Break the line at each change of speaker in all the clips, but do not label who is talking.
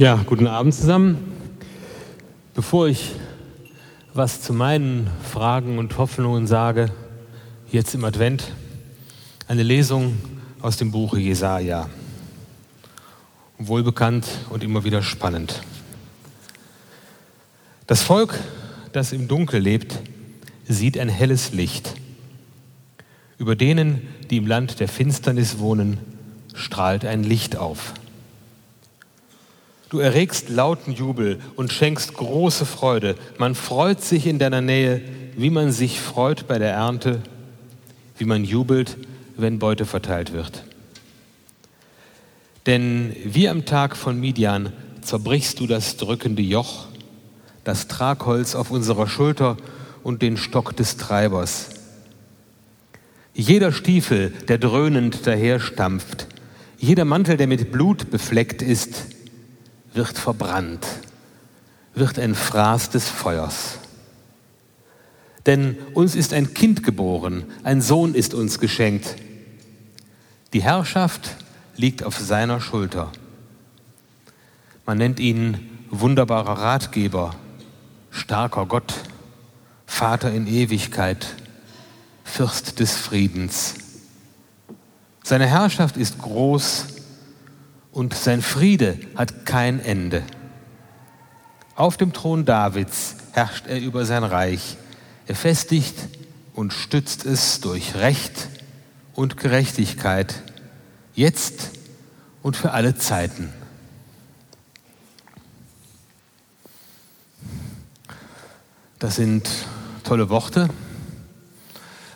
Ja, guten Abend zusammen. Bevor ich was zu meinen Fragen und Hoffnungen sage, jetzt im Advent, eine Lesung aus dem Buche Jesaja. Wohlbekannt und immer wieder spannend. Das Volk, das im Dunkel lebt, sieht ein helles Licht. Über denen, die im Land der Finsternis wohnen, strahlt ein Licht auf. Du erregst lauten Jubel und schenkst große Freude. Man freut sich in deiner Nähe, wie man sich freut bei der Ernte, wie man jubelt, wenn Beute verteilt wird. Denn wie am Tag von Midian zerbrichst du das drückende Joch, das Tragholz auf unserer Schulter und den Stock des Treibers. Jeder Stiefel, der dröhnend daherstampft, jeder Mantel, der mit Blut befleckt ist, wird verbrannt, wird ein Fraß des Feuers. Denn uns ist ein Kind geboren, ein Sohn ist uns geschenkt. Die Herrschaft liegt auf seiner Schulter. Man nennt ihn wunderbarer Ratgeber, starker Gott, Vater in Ewigkeit, Fürst des Friedens. Seine Herrschaft ist groß und sein Friede hat kein Ende. Auf dem Thron Davids herrscht er über sein Reich. Er festigt und stützt es durch Recht und Gerechtigkeit, jetzt und für alle Zeiten. Das sind tolle Worte.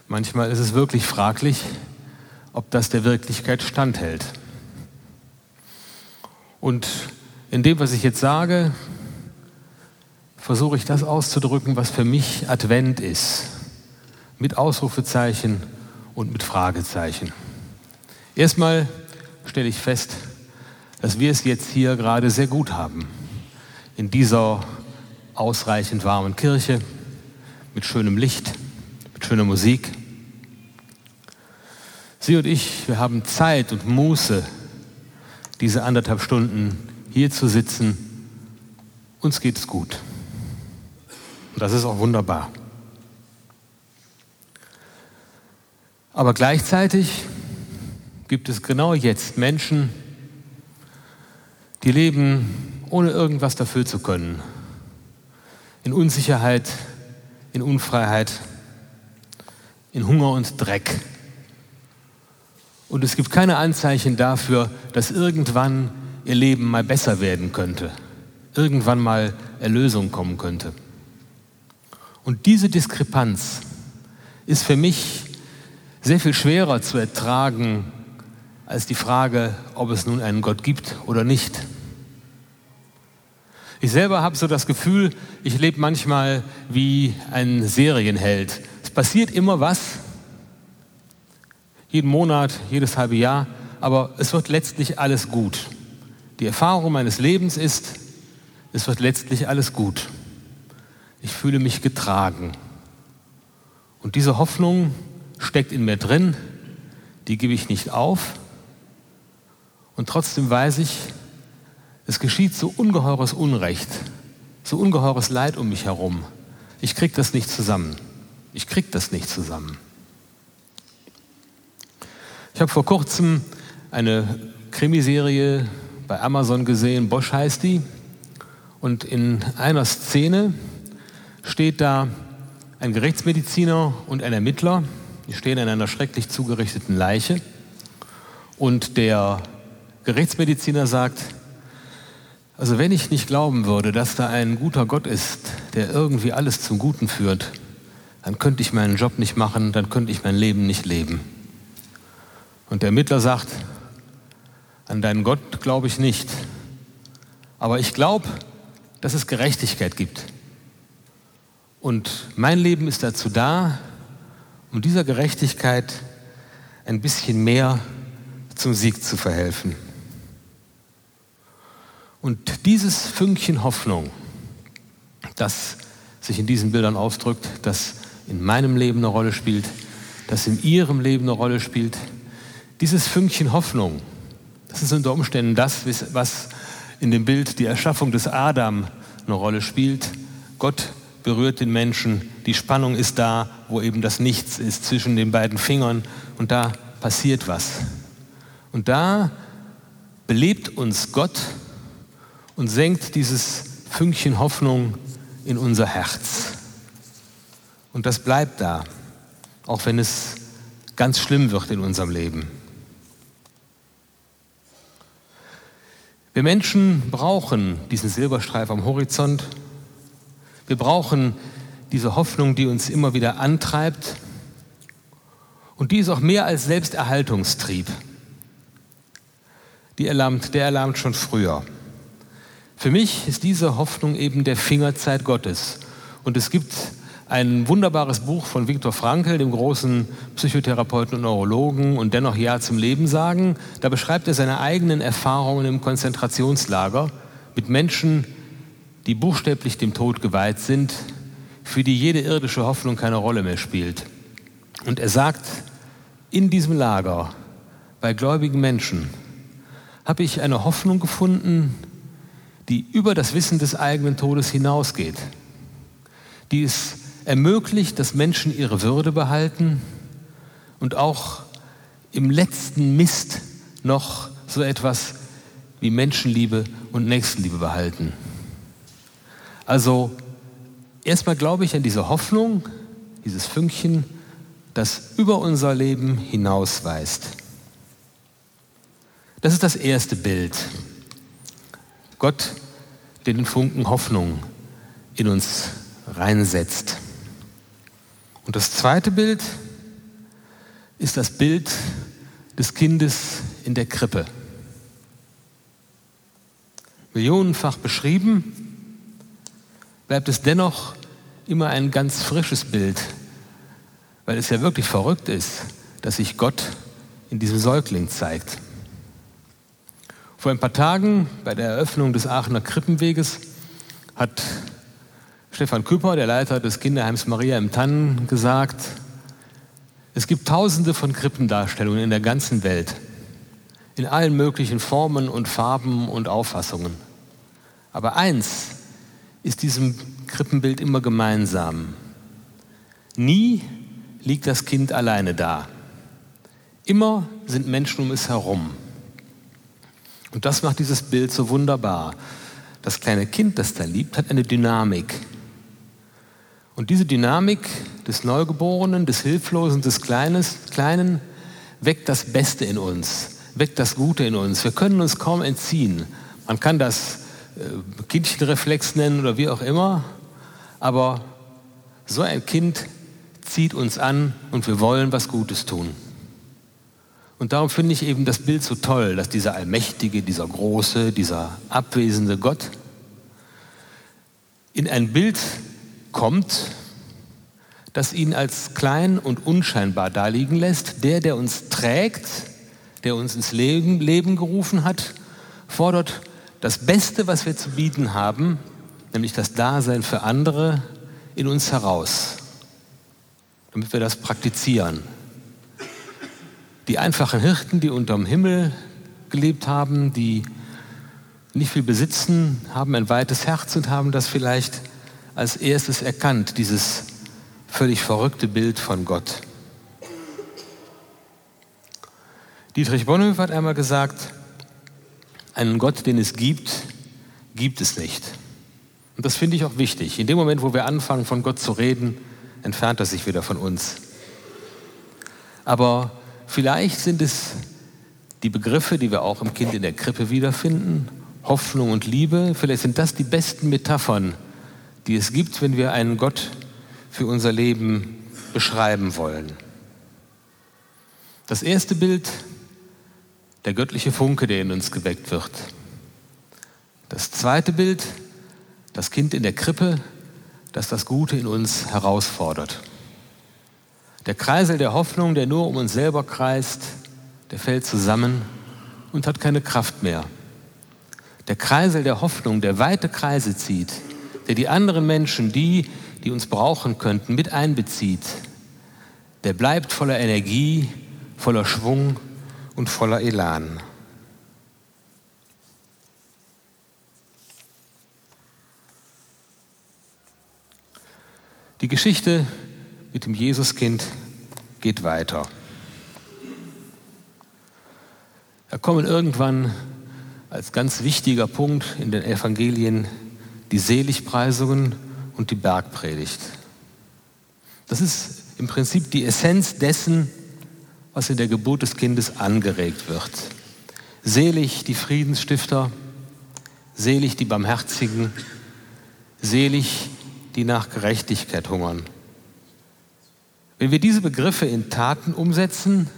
Manchmal ist es wirklich fraglich, ob das der Wirklichkeit standhält. Und in dem, was ich jetzt sage, versuche ich das auszudrücken, was für mich Advent ist. Mit Ausrufezeichen und mit Fragezeichen. Erstmal stelle ich fest, dass wir es jetzt hier gerade sehr gut haben. In dieser ausreichend warmen Kirche, mit schönem Licht, mit schöner Musik. Sie und ich, wir haben Zeit und Muße, diese anderthalb Stunden hier zu sitzen. Uns geht es gut. Und das ist auch wunderbar. Aber gleichzeitig gibt es genau jetzt Menschen, die leben, ohne irgendwas dafür zu können. In Unsicherheit, in Unfreiheit, in Hunger und Dreck. Und es gibt keine Anzeichen dafür, dass irgendwann ihr Leben mal besser werden könnte, irgendwann mal Erlösung kommen könnte. Und diese Diskrepanz ist für mich sehr viel schwerer zu ertragen als die Frage, ob es nun einen Gott gibt oder nicht. Ich selber habe so das Gefühl, ich lebe manchmal wie ein Serienheld. Es passiert immer was jeden Monat, jedes halbe Jahr, aber es wird letztlich alles gut. Die Erfahrung meines Lebens ist, es wird letztlich alles gut. Ich fühle mich getragen. Und diese Hoffnung steckt in mir drin, die gebe ich nicht auf. Und trotzdem weiß ich, es geschieht so ungeheures Unrecht, so ungeheures Leid um mich herum. Ich kriege das nicht zusammen. Ich kriege das nicht zusammen. Ich habe vor kurzem eine Krimiserie bei Amazon gesehen, Bosch heißt die. Und in einer Szene steht da ein Gerichtsmediziner und ein Ermittler. Die stehen an einer schrecklich zugerichteten Leiche. Und der Gerichtsmediziner sagt, also wenn ich nicht glauben würde, dass da ein guter Gott ist, der irgendwie alles zum Guten führt, dann könnte ich meinen Job nicht machen, dann könnte ich mein Leben nicht leben. Und der Mittler sagt, an deinen Gott glaube ich nicht. Aber ich glaube, dass es Gerechtigkeit gibt. Und mein Leben ist dazu da, um dieser Gerechtigkeit ein bisschen mehr zum Sieg zu verhelfen. Und dieses Fünkchen Hoffnung, das sich in diesen Bildern ausdrückt, das in meinem Leben eine Rolle spielt, das in ihrem Leben eine Rolle spielt, dieses Fünkchen Hoffnung, das ist unter Umständen das, was in dem Bild die Erschaffung des Adam eine Rolle spielt. Gott berührt den Menschen, die Spannung ist da, wo eben das Nichts ist zwischen den beiden Fingern und da passiert was. Und da belebt uns Gott und senkt dieses Fünkchen Hoffnung in unser Herz. Und das bleibt da, auch wenn es ganz schlimm wird in unserem Leben. Wir Menschen brauchen diesen Silberstreif am Horizont. Wir brauchen diese Hoffnung, die uns immer wieder antreibt. Und die ist auch mehr als Selbsterhaltungstrieb. Die erlahmt, der erlahmt schon früher. Für mich ist diese Hoffnung eben der Fingerzeit Gottes. Und es gibt ein wunderbares Buch von Viktor Frankl, dem großen Psychotherapeuten und Neurologen und dennoch Ja zum Leben sagen. Da beschreibt er seine eigenen Erfahrungen im Konzentrationslager mit Menschen, die buchstäblich dem Tod geweiht sind, für die jede irdische Hoffnung keine Rolle mehr spielt. Und er sagt, in diesem Lager, bei gläubigen Menschen, habe ich eine Hoffnung gefunden, die über das Wissen des eigenen Todes hinausgeht, die es ermöglicht, dass Menschen ihre Würde behalten und auch im letzten Mist noch so etwas wie Menschenliebe und Nächstenliebe behalten. Also erstmal glaube ich an diese Hoffnung, dieses Fünkchen, das über unser Leben hinausweist. Das ist das erste Bild. Gott, der den Funken Hoffnung in uns reinsetzt. Und das zweite Bild ist das Bild des Kindes in der Krippe. Millionenfach beschrieben, bleibt es dennoch immer ein ganz frisches Bild, weil es ja wirklich verrückt ist, dass sich Gott in diesem Säugling zeigt. Vor ein paar Tagen bei der Eröffnung des Aachener Krippenweges hat Stefan Küpper, der Leiter des Kinderheims Maria im Tannen, gesagt, es gibt tausende von Krippendarstellungen in der ganzen Welt, in allen möglichen Formen und Farben und Auffassungen. Aber eins ist diesem Krippenbild immer gemeinsam. Nie liegt das Kind alleine da. Immer sind Menschen um es herum. Und das macht dieses Bild so wunderbar. Das kleine Kind, das da liebt, hat eine Dynamik. Und diese Dynamik des Neugeborenen, des Hilflosen, des Kleines, Kleinen weckt das Beste in uns, weckt das Gute in uns. Wir können uns kaum entziehen. Man kann das äh, Kindchenreflex nennen oder wie auch immer, aber so ein Kind zieht uns an und wir wollen was Gutes tun. Und darum finde ich eben das Bild so toll, dass dieser allmächtige, dieser große, dieser abwesende Gott in ein Bild kommt, das ihn als klein und unscheinbar daliegen lässt. Der, der uns trägt, der uns ins Leben, Leben gerufen hat, fordert das Beste, was wir zu bieten haben, nämlich das Dasein für andere, in uns heraus, damit wir das praktizieren. Die einfachen Hirten, die unterm Himmel gelebt haben, die nicht viel besitzen, haben ein weites Herz und haben das vielleicht als erstes erkannt, dieses völlig verrückte Bild von Gott. Dietrich Bonhoeffer hat einmal gesagt, einen Gott, den es gibt, gibt es nicht. Und das finde ich auch wichtig. In dem Moment, wo wir anfangen, von Gott zu reden, entfernt er sich wieder von uns. Aber vielleicht sind es die Begriffe, die wir auch im Kind in der Krippe wiederfinden, Hoffnung und Liebe, vielleicht sind das die besten Metaphern die es gibt, wenn wir einen Gott für unser Leben beschreiben wollen. Das erste Bild, der göttliche Funke, der in uns geweckt wird. Das zweite Bild, das Kind in der Krippe, das das Gute in uns herausfordert. Der Kreisel der Hoffnung, der nur um uns selber kreist, der fällt zusammen und hat keine Kraft mehr. Der Kreisel der Hoffnung, der weite Kreise zieht, der die anderen Menschen, die, die uns brauchen könnten, mit einbezieht, der bleibt voller Energie, voller Schwung und voller Elan. Die Geschichte mit dem Jesuskind geht weiter. Da kommen irgendwann als ganz wichtiger Punkt in den Evangelien die Seligpreisungen und die Bergpredigt. Das ist im Prinzip die Essenz dessen, was in der Geburt des Kindes angeregt wird. Selig die Friedensstifter, selig die Barmherzigen, selig die nach Gerechtigkeit hungern. Wenn wir diese Begriffe in Taten umsetzen,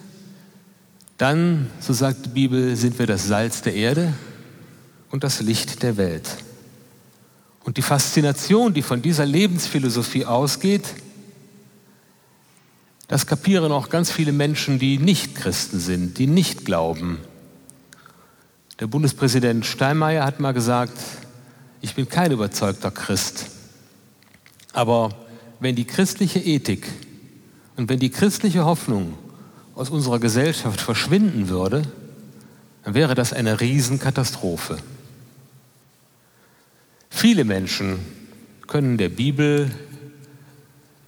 dann, so sagt die Bibel, sind wir das Salz der Erde und das Licht der Welt. Und die Faszination, die von dieser Lebensphilosophie ausgeht, das kapieren auch ganz viele Menschen, die nicht Christen sind, die nicht glauben. Der Bundespräsident Steinmeier hat mal gesagt, ich bin kein überzeugter Christ. Aber wenn die christliche Ethik und wenn die christliche Hoffnung aus unserer Gesellschaft verschwinden würde, dann wäre das eine Riesenkatastrophe. Viele Menschen können der Bibel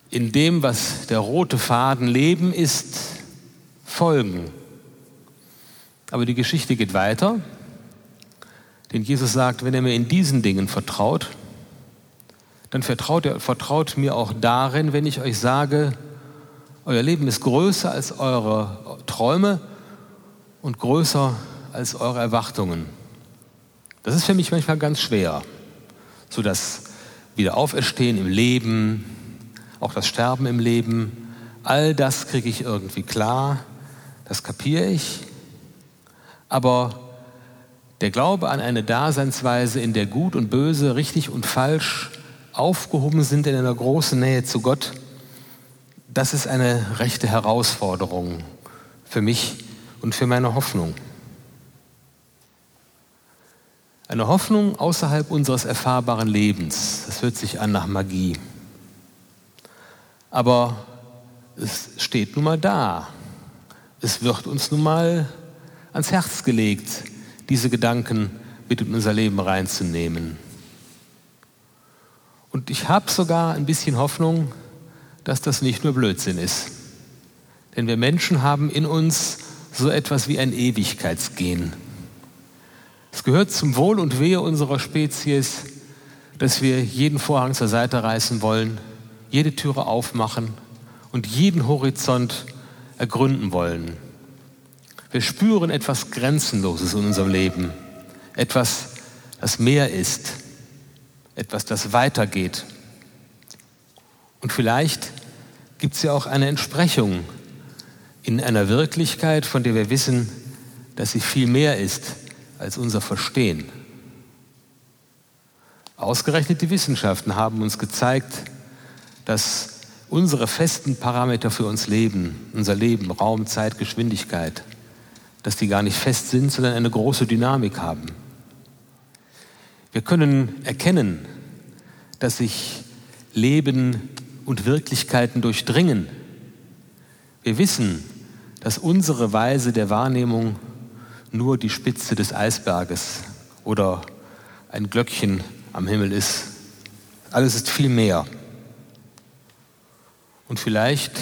in dem, was der rote Faden Leben ist, folgen. Aber die Geschichte geht weiter, denn Jesus sagt, wenn er mir in diesen Dingen vertraut, dann vertraut er vertraut mir auch darin, wenn ich euch sage, euer Leben ist größer als eure Träume und größer als eure Erwartungen. Das ist für mich manchmal ganz schwer, so das Wiederauferstehen im Leben, auch das Sterben im Leben, all das kriege ich irgendwie klar, das kapiere ich. Aber der Glaube an eine Daseinsweise, in der Gut und Böse, richtig und falsch aufgehoben sind in einer großen Nähe zu Gott, das ist eine rechte Herausforderung für mich und für meine Hoffnung. Eine Hoffnung außerhalb unseres erfahrbaren Lebens, das hört sich an nach Magie. Aber es steht nun mal da. Es wird uns nun mal ans Herz gelegt, diese Gedanken mit in unser Leben reinzunehmen. Und ich habe sogar ein bisschen Hoffnung, dass das nicht nur Blödsinn ist. Denn wir Menschen haben in uns so etwas wie ein Ewigkeitsgehen. Es gehört zum Wohl und Wehe unserer Spezies, dass wir jeden Vorhang zur Seite reißen wollen, jede Türe aufmachen und jeden Horizont ergründen wollen. Wir spüren etwas Grenzenloses in unserem Leben, etwas, das mehr ist, etwas, das weitergeht. Und vielleicht gibt es ja auch eine Entsprechung in einer Wirklichkeit, von der wir wissen, dass sie viel mehr ist als unser Verstehen. Ausgerechnet die Wissenschaften haben uns gezeigt, dass unsere festen Parameter für uns Leben, unser Leben, Raum, Zeit, Geschwindigkeit, dass die gar nicht fest sind, sondern eine große Dynamik haben. Wir können erkennen, dass sich Leben und Wirklichkeiten durchdringen. Wir wissen, dass unsere Weise der Wahrnehmung nur die Spitze des Eisberges oder ein Glöckchen am Himmel ist. Alles ist viel mehr. Und vielleicht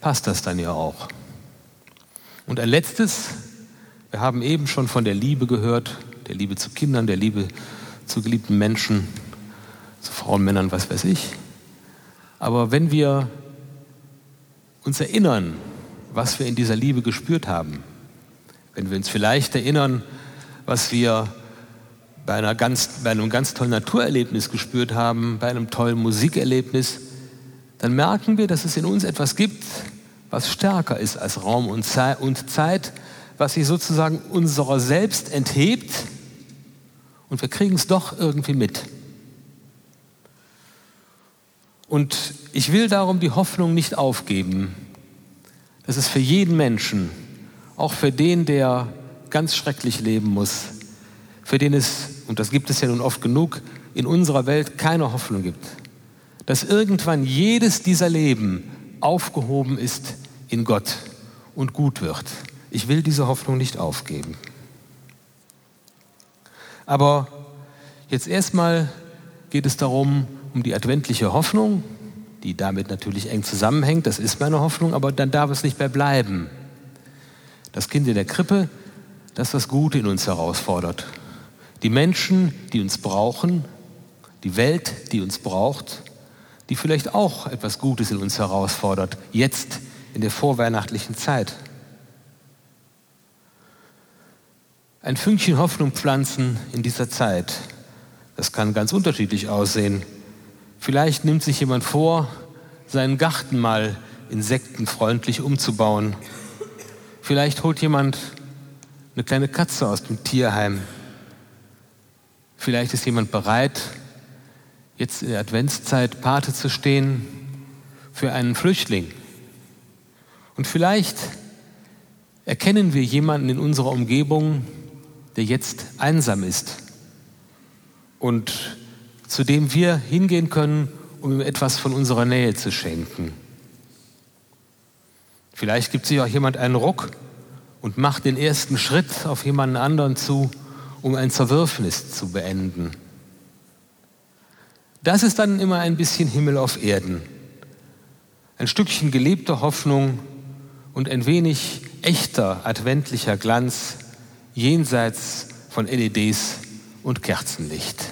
passt das dann ja auch. Und ein letztes, wir haben eben schon von der Liebe gehört, der Liebe zu Kindern, der Liebe zu geliebten Menschen, zu Frauen, Männern, was weiß ich. Aber wenn wir uns erinnern, was wir in dieser Liebe gespürt haben, wenn wir uns vielleicht erinnern, was wir bei, einer ganz, bei einem ganz tollen Naturerlebnis gespürt haben, bei einem tollen Musikerlebnis, dann merken wir, dass es in uns etwas gibt, was stärker ist als Raum und Zeit, was sich sozusagen unserer selbst enthebt und wir kriegen es doch irgendwie mit. Und ich will darum die Hoffnung nicht aufgeben, dass es für jeden Menschen, auch für den, der ganz schrecklich leben muss, für den es, und das gibt es ja nun oft genug, in unserer Welt keine Hoffnung gibt dass irgendwann jedes dieser Leben aufgehoben ist in Gott und gut wird. Ich will diese Hoffnung nicht aufgeben. Aber jetzt erstmal geht es darum, um die adventliche Hoffnung die damit natürlich eng zusammenhängt, das ist meine Hoffnung, aber dann darf es nicht mehr bleiben. Das Kind in der Krippe, das das Gute in uns herausfordert. Die Menschen, die uns brauchen, die Welt, die uns braucht, die vielleicht auch etwas Gutes in uns herausfordert, jetzt in der vorweihnachtlichen Zeit. Ein Fünkchen Hoffnung pflanzen in dieser Zeit, das kann ganz unterschiedlich aussehen. Vielleicht nimmt sich jemand vor, seinen Garten mal insektenfreundlich umzubauen. Vielleicht holt jemand eine kleine Katze aus dem Tierheim. Vielleicht ist jemand bereit, jetzt in der Adventszeit Pate zu stehen für einen Flüchtling. Und vielleicht erkennen wir jemanden in unserer Umgebung, der jetzt einsam ist und zu dem wir hingehen können, um ihm etwas von unserer Nähe zu schenken. Vielleicht gibt sich auch jemand einen Ruck und macht den ersten Schritt auf jemanden anderen zu, um ein Zerwürfnis zu beenden. Das ist dann immer ein bisschen Himmel auf Erden. Ein Stückchen gelebter Hoffnung und ein wenig echter adventlicher Glanz jenseits von LEDs und Kerzenlicht.